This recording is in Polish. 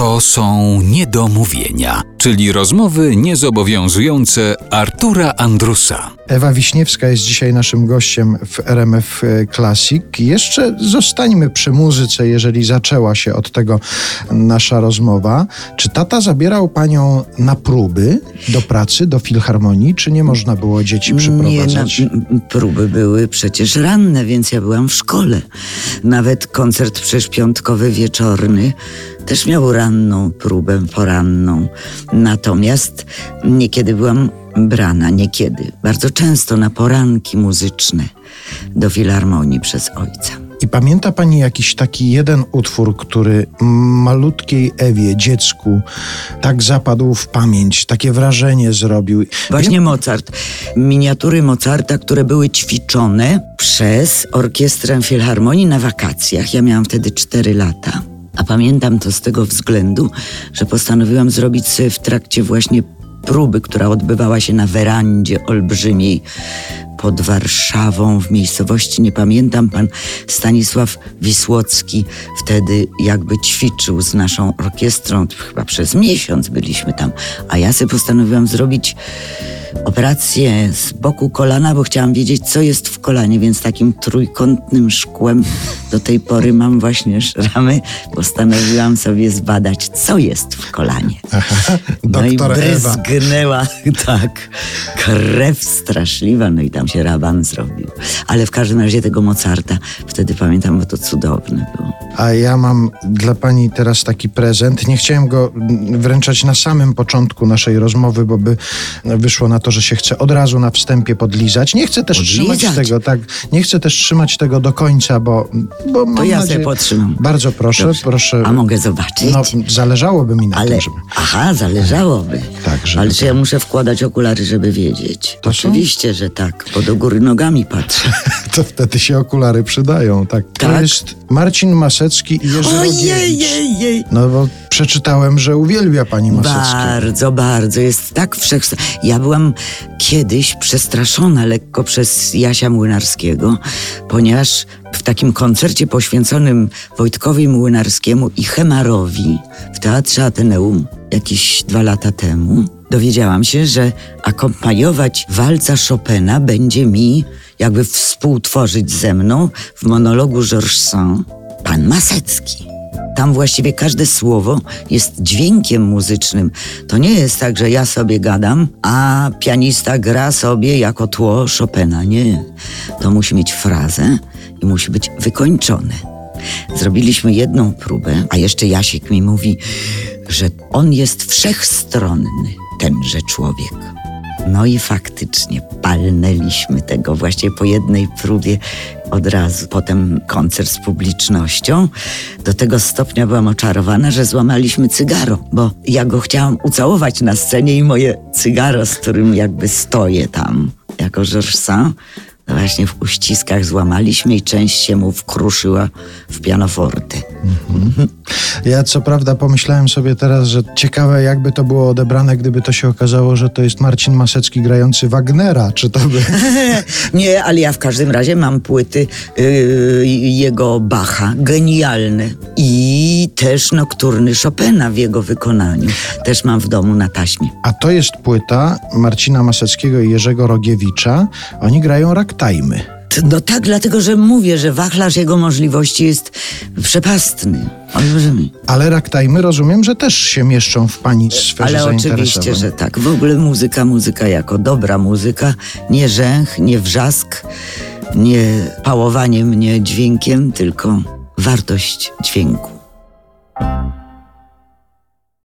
To są niedomówienia, czyli rozmowy niezobowiązujące Artura Andrusa. Ewa Wiśniewska jest dzisiaj naszym gościem w RMF Classic. Jeszcze zostańmy przy muzyce, jeżeli zaczęła się od tego nasza rozmowa. Czy tata zabierał panią na próby do pracy, do filharmonii, czy nie można było dzieci przyprowadzać? Nie, na, próby były przecież ranne, więc ja byłam w szkole. Nawet koncert przyszpiątkowy wieczorny też miał ranną próbę poranną. Natomiast niekiedy byłam brana, niekiedy, bardzo często na poranki muzyczne do filharmonii przez ojca. I pamięta pani jakiś taki jeden utwór, który malutkiej Ewie, dziecku, tak zapadł w pamięć, takie wrażenie zrobił? Właśnie Mozart. Miniatury Mozarta, które były ćwiczone przez orkiestrę filharmonii na wakacjach. Ja miałam wtedy 4 lata. A pamiętam to z tego względu, że postanowiłam zrobić sobie w trakcie właśnie próby, która odbywała się na werandzie olbrzymiej pod Warszawą, w miejscowości, nie pamiętam, pan Stanisław Wisłocki wtedy jakby ćwiczył z naszą orkiestrą, chyba przez miesiąc byliśmy tam, a ja sobie postanowiłam zrobić operację z boku kolana, bo chciałam wiedzieć, co jest w kolanie, więc takim trójkątnym szkłem do tej pory mam właśnie szramy. Postanowiłam sobie zbadać, co jest w kolanie. Aha, no i bryzgnęła, tak, krew straszliwa, no i tam się raban zrobił. Ale w każdym razie tego Mozarta wtedy pamiętam, bo to cudowne było. A ja mam dla pani teraz taki prezent. Nie chciałem go wręczać na samym początku naszej rozmowy, bo by wyszło na to, że się chce od razu na wstępie podlizać. Nie chcę też podlizać? trzymać tego, tak. Nie chcę też trzymać tego do końca, bo, bo to ja nadzieję, potrzymam. Bardzo proszę, Dobrze. proszę. A mogę zobaczyć? No, zależałoby mi na Ale, tym, żeby... Aha, zależałoby. Tak, żeby Ale czy ja muszę wkładać okulary, żeby wiedzieć? To Oczywiście, że tak, bo do góry nogami patrzę. to wtedy się okulary przydają, tak. tak? To jest Marcin Masecki i Jerzy Ojej, jej, jej. No bo przeczytałem, że uwielbia pani Masecki. Bardzo, bardzo. Jest tak wszechstronny. Ja byłam kiedyś przestraszona lekko przez Jasia Młynarskiego, ponieważ w takim koncercie poświęconym Wojtkowi Młynarskiemu i Hemarowi w Teatrze Ateneum jakieś dwa lata temu dowiedziałam się, że akompaniować walca Chopina będzie mi jakby współtworzyć ze mną w monologu Georges Sand pan Masecki. Tam właściwie każde słowo jest dźwiękiem muzycznym. To nie jest tak, że ja sobie gadam, a pianista gra sobie jako tło Chopina. Nie. To musi mieć frazę i musi być wykończone. Zrobiliśmy jedną próbę, a jeszcze Jasiek mi mówi, że on jest wszechstronny, tenże człowiek. No i faktycznie palnęliśmy tego właśnie po jednej próbie od razu. Potem koncert z publicznością. Do tego stopnia byłam oczarowana, że złamaliśmy cygaro, bo ja go chciałam ucałować na scenie i moje cygaro, z którym jakby stoję tam jako Georges właśnie w uściskach złamaliśmy i część się mu wkruszyła w pianoforty. Mhm. Ja co prawda pomyślałem sobie teraz, że ciekawe jakby to było odebrane, gdyby to się okazało, że to jest Marcin Masecki grający Wagnera, czy to by... Nie, ale ja w każdym razie mam płyty yy, jego Bacha, genialne. I też nokturny Chopina w jego wykonaniu. Też mam w domu na taśmie. A to jest płyta Marcina Maseckiego i Jerzego Rogiewicza. Oni grają ragtajmy. No tak, dlatego że mówię, że wachlarz jego możliwości jest przepastny. Olbrzymi. Ale ragtajmy rozumiem, że też się mieszczą w pani sferze Ale oczywiście, że tak. W ogóle muzyka, muzyka jako dobra muzyka, nie rzęch, nie wrzask, nie pałowanie mnie dźwiękiem, tylko wartość dźwięku.